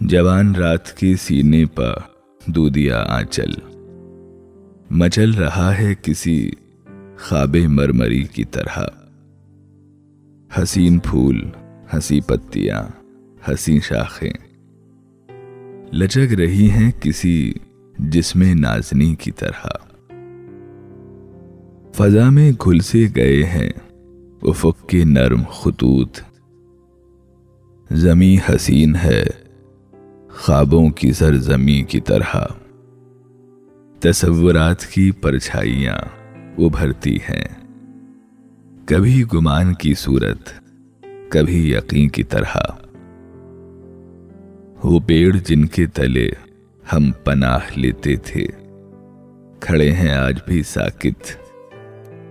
جوان رات کے سینے پا دودیا آنچل۔ مچل رہا ہے کسی خواب مرمری کی طرح۔ حسین پھول، ہنسی پتیاں، ہنسی شاخیں۔ لچک رہی ہیں کسی جسم نازنی کی طرح۔ فضا میں گھل سے گئے ہیں افق کے نرم خطوط۔ زمیں حسین ہے۔ خوابوں کی سرزمی کی طرح۔ تصورات کی پرچھائیاں ابھرتی ہیں۔ کبھی گمان کی صورت، کبھی یقین کی طرح۔ وہ پیڑ جن کے تلے ہم پناہ لیتے تھے، کھڑے ہیں آج بھی ساکت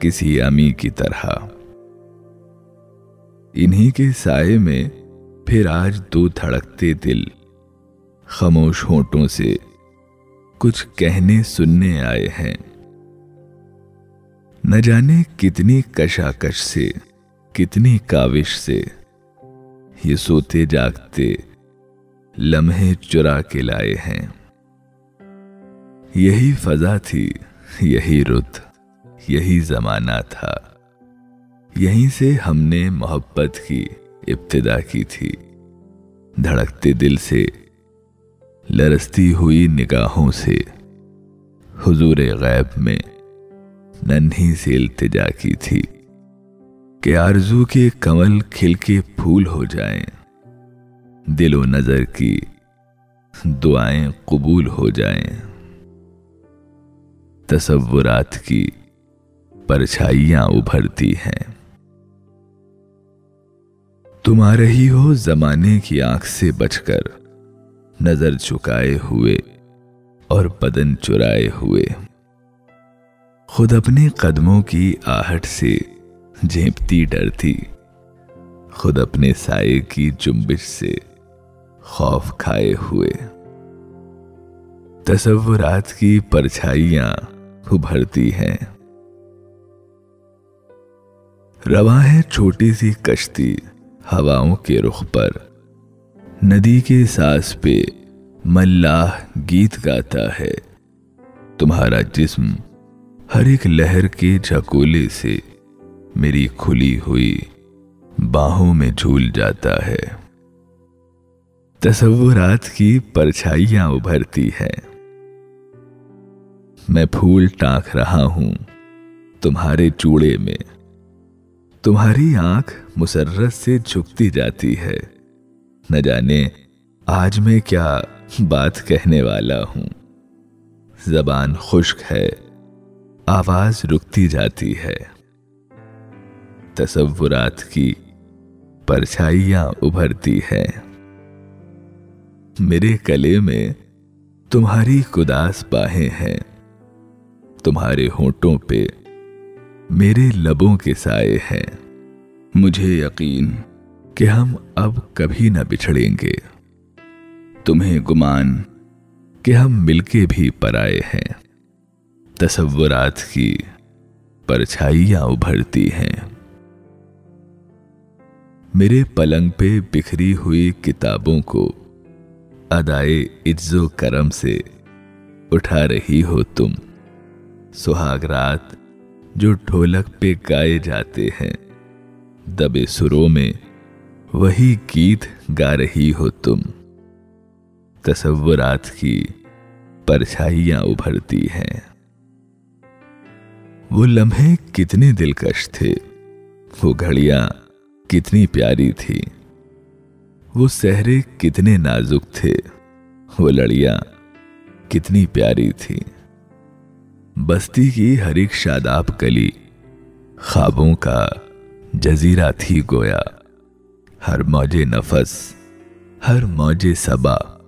کسی امی کی طرح۔ انہی کے سائے میں پھر آج دو دھڑکتے دل۔ خاموش ہونٹوں سے کچھ کہنے سننے آئے ہیں۔ نہ جانے کتنی کشاکش سے، کتنی کاوش سے۔ یہ سوتے جاگتے لمحے چرا کے لائے ہیں۔ یہی فضا تھی، یہی رت، یہی زمانہ تھا۔ یہیں سے ہم نے محبت کی، ابتدا کی تھی۔ دھڑکتے دل سے لرستی ہوئی نگاہوں سے۔ حضور غیب میں ننھی سے التجا کی تھی کہ آرزو کے کمل کھل کے پھول ہو جائیں۔ دل و نظر کی دعائیں قبول ہو جائیں۔ تصورات کی پرچھائیاں ابھرتی ہیں۔ تم آ رہی ہو زمانے کی آنکھ سے بچ کر۔ نظر چکائے ہوئے اور بدن چرائے ہوئے۔ خود اپنے قدموں کی آہٹ سے جھیپتی ڈرتی خود اپنے سائے کی جنبش سے خوف کھائے ہوئے۔ تصورات کی پرچھائیاں ابھرتی ہیں۔ رواں ہے چھوٹی سی کشتی ہواؤں کے رخ پر۔ ندی کے ساس پہ ملاح گیت گاتا ہے۔ تمہارا جسم ہر ایک لہر کے جھکولے سے میری کھلی ہوئی باہوں میں جھول جاتا ہے۔ تصورات کی پرچھائیاں ابھرتی ہے میں پھول ٹانک رہا ہوں تمہارے چوڑے میں۔ تمہاری آنکھ مسرت سے جھکتی جاتی ہے۔ نہ جانے آج میں کیا بات کہنے والا ہوں۔ زبان خشک ہے، آواز رکتی جاتی ہے۔ تصورات کی پرچھائیاں ابھرتی ہے میرے کلے میں تمہاری کداس باہیں ہیں۔ تمہارے ہونٹوں پہ میرے لبوں کے سائے ہیں۔ مجھے یقین کہ ہم اب کبھی نہ بچھڑیں گے۔ تمہیں گمان کہ ہم مل کے بھی پرائے ہیں۔ تصورات کی پرچھائیاں ابھرتی ہیں۔ میرے پلنگ پہ بکھری ہوئی کتابوں کو ادائے عز و کرم سے اٹھا رہی ہو تم۔ سہاگ رات جو ڈھولک پہ گائے جاتے ہیں۔ دبے سروں میں وہی گیت گا رہی ہو تم۔ تصورات کی پرچھائیاں ابھرتی ہیں۔ وہ لمحے کتنے دلکش تھے۔ وہ گھڑیاں کتنی پیاری تھی وہ سہرے کتنے نازک تھے۔ وہ لڑیاں کتنی پیاری تھی بستی کی ہر ایک شاداب کلی خوابوں کا جزیرہ تھی گویا۔ ہر موج نفس، ہر موج سبا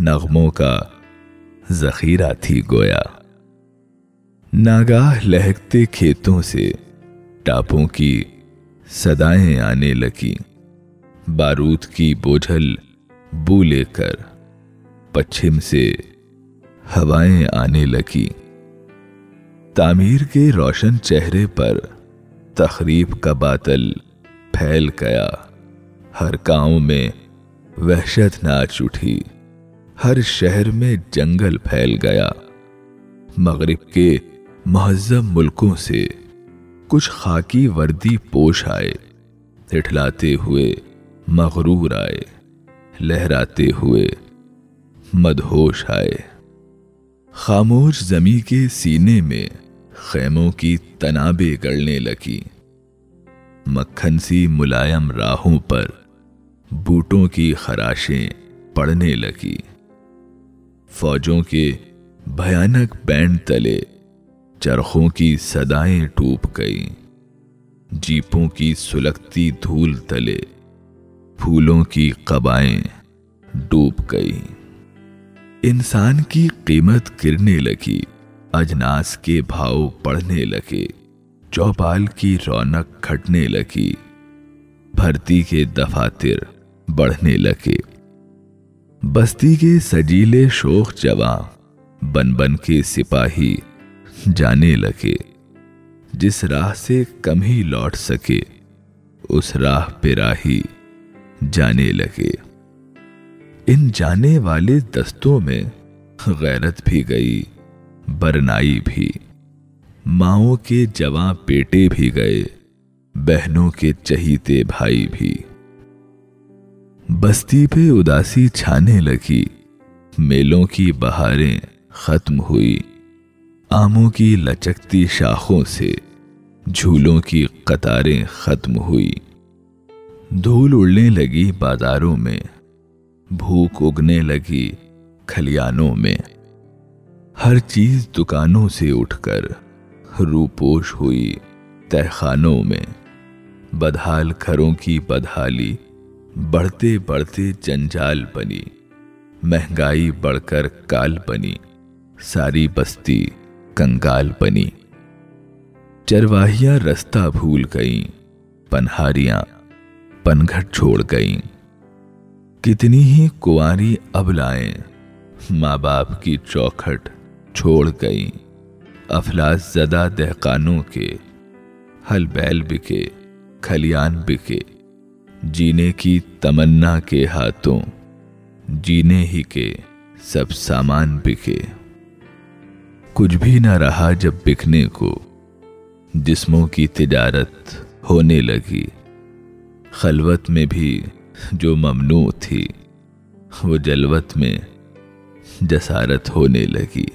نغموں کا ذخیرہ تھی گویا۔ ناگاہ لہکتے کھیتوں سے ٹاپوں کی صدائیں آنے لگی بارود کی بوجھل بو لے کر پچھم سے ہوائیں آنے لگی تعمیر کے روشن چہرے پر تخریب کا باتل پھیل گیا۔ ہر گاؤں میں وحشت ناچ اٹھی۔ ہر شہر میں جنگل پھیل گیا۔ مغرب کے مہذب ملکوں سے کچھ خاکی وردی پوش آئے۔ اٹھلاتے ہوئے مغرور آئے۔ لہراتے ہوئے مدہوش آئے۔ خاموش زمیں کے سینے میں خیموں کی تنابیں گڑنے لگی مکھن سی ملائم راہوں پر بوٹوں کی خراشیں پڑنے لگی فوجوں کے بھیانک بینڈ تلے چرخوں کی صدائیں ٹوپ گئیں، جیپوں کی سلگتی دھول تلے، پھولوں کی قبائیں ڈوب گئیں۔ انسان کی قیمت گرنے لگی، اجناس کے بھاؤ پڑھنے لگے، چوپال کی رونق گھٹنے لگی، بھرتی کے دفاتر بڑھنے لگے۔ بستی کے سجیلے شوخ جواں بن بن کے سپاہی جانے لگے۔ جس راہ سے کم ہی لوٹ سکے، اس راہ پہ راہی جانے لگے۔ ان جانے والے دستوں میں غیرت بھی گئی، برنائی بھی۔ ماؤں کے جواں بیٹے بھی گئے، بہنوں کے چہیتے بھائی بھی۔ بستی پہ اداسی چھانے لگی۔ میلوں کی بہاریں ختم ہوئی۔ آموں کی لچکتی شاخوں سے جھولوں کی قطاریں ختم ہوئی۔ دھول اڑنے لگی بازاروں میں۔ بھوک اگنے لگی کھلیانوں میں۔ ہر چیز دکانوں سے اٹھ کر روپوش ہوئی تہخانوں میں۔ بدحال گھروں کی بدحالی بڑھتے بڑھتے جنجال بنی، مہنگائی بڑھ کر کال بنی، ساری بستی کنگال بنی۔ چرواہیاں رستہ بھول گئیں، پنہاریاں پنگھٹ چھوڑ گئیں۔ کتنی ہی کنواری اب لائیں، ماں باپ کی چوکھٹ چھوڑ گئیں۔ افلاس زدہ دہقانوں کے ہل بیل بکے، کھلیان بکے۔ جینے کی تمنا کے ہاتھوں، جینے ہی کے سب سامان بکے کچھ بھی نہ رہا جب بکنے کو، جسموں کی تجارت ہونے لگی۔ خلوت میں بھی جو ممنوع تھی، وہ جلوت میں جسارت ہونے لگی۔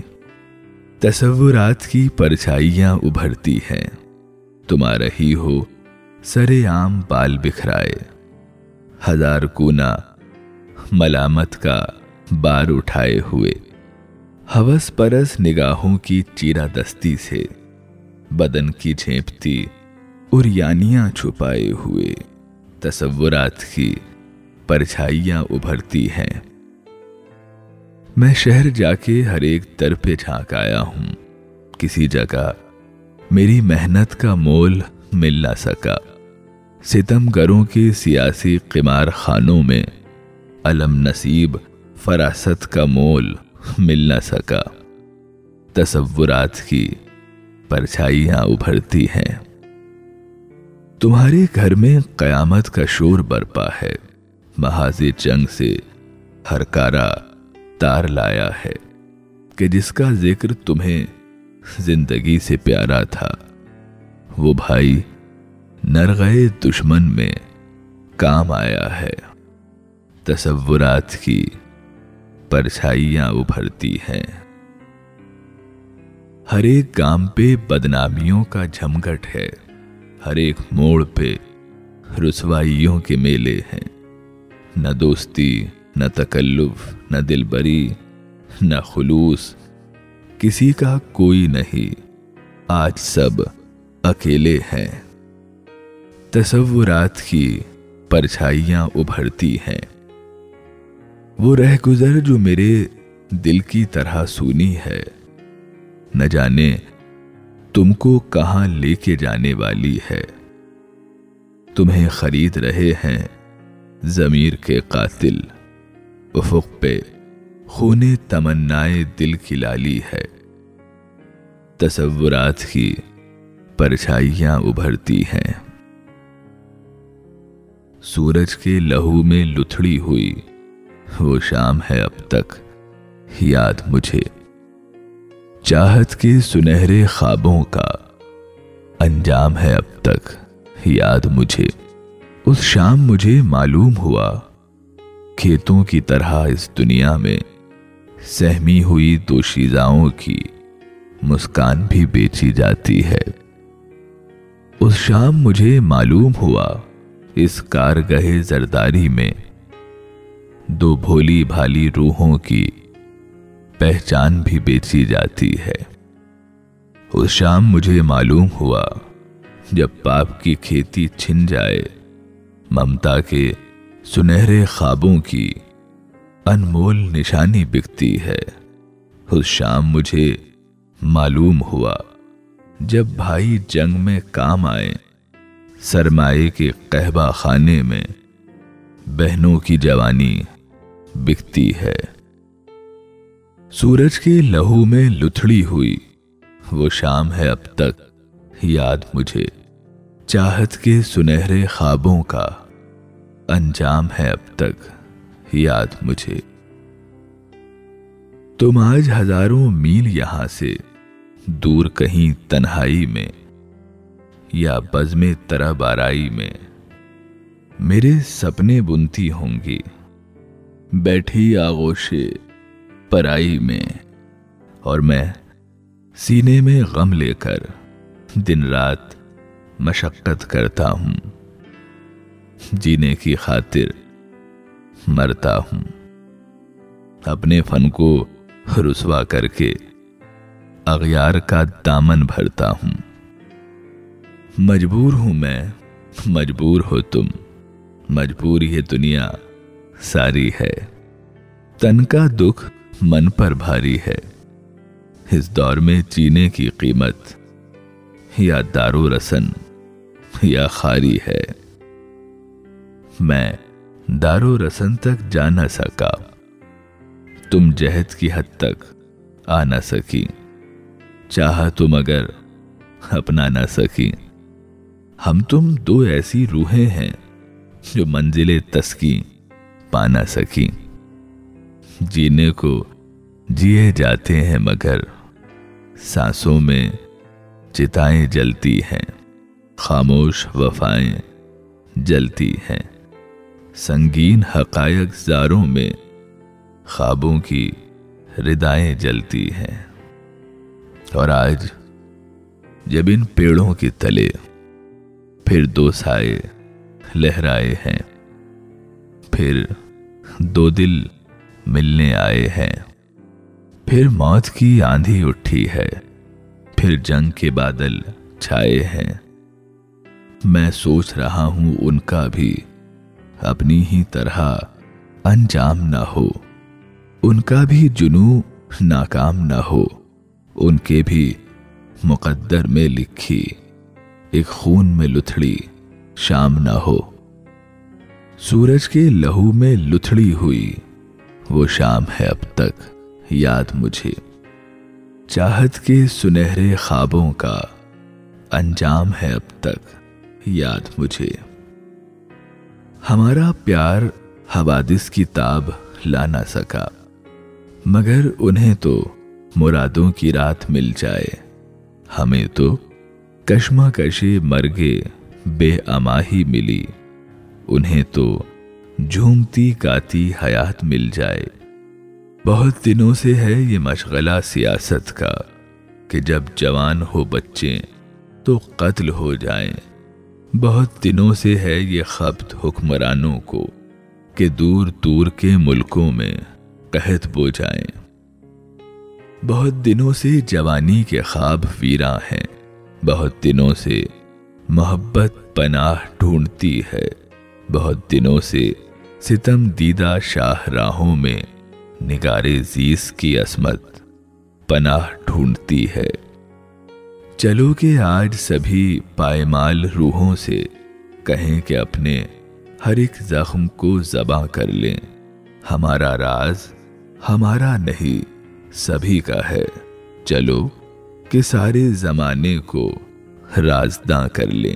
تصورات کی پرچھائیاں ابھرتی ہیں، تمہارا ہی ہو، سرے عام بال بکھرائے۔ ہزار کونا ملامت کا بار اٹھائے ہوئے۔ ہوس پرس نگاہوں کی چیرا دستی سے بدن کی جھیپتی اور یانیاں چھپائے ہوئے۔ تصورات کی پرچھائیاں ابھرتی ہیں۔ میں شہر جا کے ہر ایک در پہ جھانک آیا ہوں۔ کسی جگہ میری محنت کا مول مل نہ سکا۔ ستم گروں کے سیاسی قمار خانوں میں علم نصیب فراست کا مول مل نہ سکا۔ تصورات کی پرچھائیاں ابھرتی ہیں۔ تمہارے گھر میں قیامت کا شور برپا ہے۔ محاذ جنگ سے ہر کارا تار لایا ہے کہ جس کا ذکر تمہیں زندگی سے پیارا تھا۔ وہ بھائی نرغے دشمن میں کام آیا ہے۔ تصورات کی پرچھائیاں ابھرتی ہیں۔ ہر ایک کام پہ بدنامیوں کا جھمگٹ ہے۔ ہر ایک موڑ پہ رسوائیوں کے میلے ہیں۔ نہ دوستی، نہ تکلف، نہ دل بری نہ خلوص۔ کسی کا کوئی نہیں۔ آج سب اکیلے ہیں۔ تصورات کی پرچھائیاں ابھرتی ہیں۔ وہ رہ گزر جو میرے دل کی طرح سونی ہے۔ نہ جانے تم کو کہاں لے کے جانے والی ہے۔ تمہیں خرید رہے ہیں ضمیر کے قاتل۔ افق پہ خونے تمنائے دل کی لالی ہے۔ تصورات کی پرچھائیاں ابھرتی ہیں۔ سورج کے لہو میں لتھڑی ہوئی۔ وہ شام ہے اب تک، یاد مجھے۔ چاہت کے سنہرے خوابوں کا انجام ہے اب تک، یاد مجھے۔ اس شام مجھے معلوم ہوا، کھیتوں کی طرح اس دنیا میں سہمی ہوئی دوشیزاؤں کی مسکان بھی بیچی جاتی ہے۔ اس شام مجھے معلوم ہوا اس کارگہ زرداری میں دو بھولی بھالی روحوں کی پہچان بھی بیچی جاتی ہے۔ اس شام مجھے معلوم ہوا، جب پاپ کی کھیتی چھن جائے، ممتا کے سنہرے خوابوں کی انمول نشانی بکتی ہے۔ اس شام مجھے معلوم ہوا، جب بھائی جنگ میں کام آئے سرمائے کے قہبہ خانے میں بہنوں کی جوانی بکتی ہے۔ سورج کے لہو میں لتھڑی ہوئی، وہ شام ہے اب تک، یاد مجھے۔ چاہت کے سنہرے خوابوں کا انجام ہے اب تک، یاد مجھے۔ تم آج ہزاروں میل یہاں سے دور کہیں تنہائی میں۔ یا بز میں ترا بارائی میں میرے سپنے بنتی ہوں گی۔ بیٹھی آغوش پرائی میں اور میں سینے میں غم لے کر دن رات مشقت کرتا ہوں۔ جینے کی خاطر مرتا ہوں۔ اپنے فن کو رسوا کر کے اغیار کا دامن بھرتا ہوں۔ مجبور ہوں میں۔ مجبور ہو تم۔ مجبور یہ دنیا۔ ساری ہے۔ تن کا دکھ من پر بھاری ہے۔ اس دور میں چینے کی قیمت یا دارو رسن یا خاری ہے۔ میں دارو رسن تک جا نہ سکا۔ تم جہد کی حد تک آ نہ سکی چاہا تم اگر اپنا نہ سکی ہم تم دو ایسی روحیں ہیں جو منزل تسکی پا نہ سکی جینے کو جیے جاتے ہیں مگر سانسوں میں چتائیں جلتی ہیں، خاموش وفائیں جلتی ہیں۔ سنگین حقائق زاروں میں خوابوں کی ردائیں جلتی ہیں۔ اور آج جب ان پیڑوں کے تلے پھر دو سائے لہرائے ہیں۔ پھر دو دل ملنے آئے ہیں۔ پھر موت کی آندھی اٹھی ہے۔ پھر جنگ کے بادل چھائے ہیں۔ میں سوچ رہا ہوں ان کا بھی اپنی ہی طرح انجام نہ ہو۔ ان کا بھی جنو ناکام نہ ہو۔ ان کے بھی مقدر میں لکھی۔ ایک خون میں لتھڑی شام نہ ہو۔ سورج کے لہو میں لتھڑی ہوئی۔ وہ شام ہے اب تک، یاد مجھے۔ چاہت کے سنہرے خوابوں کا انجام ہے اب تک، یاد مجھے۔ ہمارا پیار حوادث کی تاب لا نہ سکا۔ مگر انہیں تو مرادوں کی رات مل جائے۔ ہمیں تو کشمہ کشی مرگے بے اماہی ملی۔ انہیں تو جھومتی گاتی حیات مل جائے۔ بہت دنوں سے ہے یہ مشغلہ سیاست کا کہ جب جوان ہو بچے تو قتل ہو جائیں۔ بہت دنوں سے ہے یہ خبت حکمرانوں کو کہ دور دور کے ملکوں میں قحط بو جائیں۔ بہت دنوں سے جوانی کے خواب ویراں ہیں۔ بہت دنوں سے محبت پناہ ڈھونڈتی ہے۔ بہت دنوں سے ستم دیدہ شاہ راہوں میں نگارے زیس کی عصمت پناہ ڈھونڈتی ہے۔ چلو کہ آج سبھی پائمال روحوں سے کہیں کہ اپنے ہر ایک زخم کو زباں کر لیں۔ ہمارا راز ہمارا نہیں، سبھی کا ہے۔ چلو۔ کہ سارے زمانے کو رازداں کر لیں۔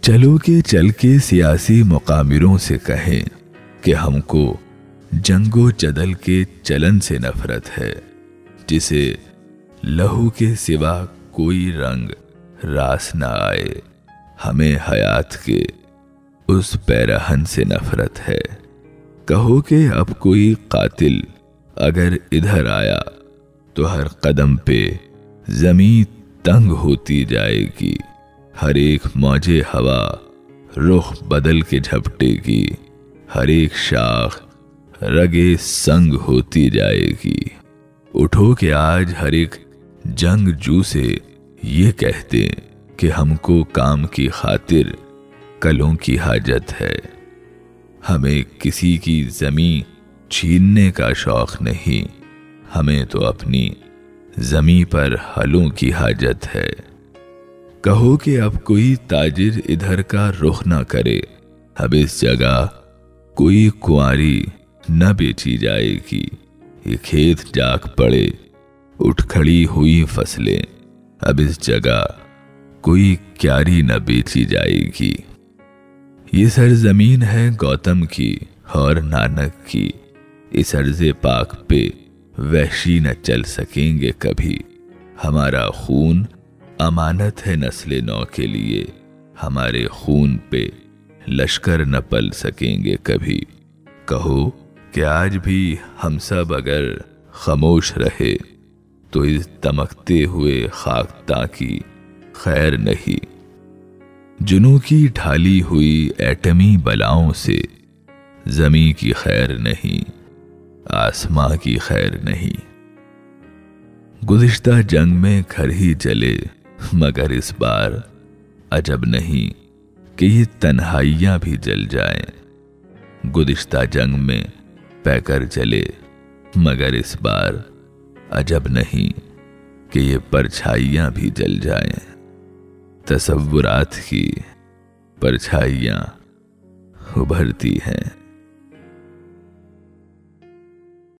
چلو کے چل کے سیاسی مقامروں سے کہیں کہ ہم کو جنگ و جدل کے چلن سے نفرت ہے، جسے لہو کے سوا کوئی رنگ راس نہ آئے۔ ہمیں حیات کے اس پیرہن سے نفرت ہے۔ کہو کہ اب کوئی قاتل اگر ادھر آیا تو ہر قدم پہ زمین تنگ ہوتی جائے گی۔ ہر ایک موج ہوا رخ بدل کے جھپٹے گی۔ ہر ایک شاخ رگے سنگ ہوتی جائے گی۔ اٹھو کہ آج ہر ایک جنگ جو سے یہ کہتے کہ ہم کو کام کی خاطر کلوں کی حاجت ہے۔ ہمیں کسی کی زمین چھیننے کا شوق نہیں۔ ہمیں تو اپنی زمیں پر حلوں کی حاجت ہے۔ کہو کہ اب کوئی تاجر ادھر کا رخ نہ کرے۔ اب اس جگہ کوئی کنواری نہ بیچی جائے گی۔ یہ کھیت جاگ پڑے، اٹھ کھڑی ہوئی فصلیں۔ اب اس جگہ کوئی کیاری نہ بیچی جائے گی۔ یہ سرزمین ہے گوتم کی اور نانک کی۔ اس عرض پاک پہ وحشی نہ چل سکیں گے کبھی۔ ہمارا خون امانت ہے نسل نو کے لیے۔ ہمارے خون پہ لشکر نہ پل سکیں گے کبھی۔ کہو کہ آج بھی ہم سب اگر خاموش رہے، تو اس دمکتے ہوئے خاکتا کی خیر نہیں۔ جنو کی ڈھالی ہوئی ایٹمی بلاؤں سے زمیں کی خیر نہیں۔ آسماں کی خیر نہیں۔ گزشتہ جنگ میں گھر ہی جلے، مگر اس بار عجب نہیں کہ یہ تنہائیاں بھی جل جائیں۔ گزشتہ جنگ میں پیکر جلے، مگر اس بار عجب نہیں کہ یہ پرچھائیاں بھی جل جائیں۔ تصورات کی پرچھائیاں ابھرتی ہیں۔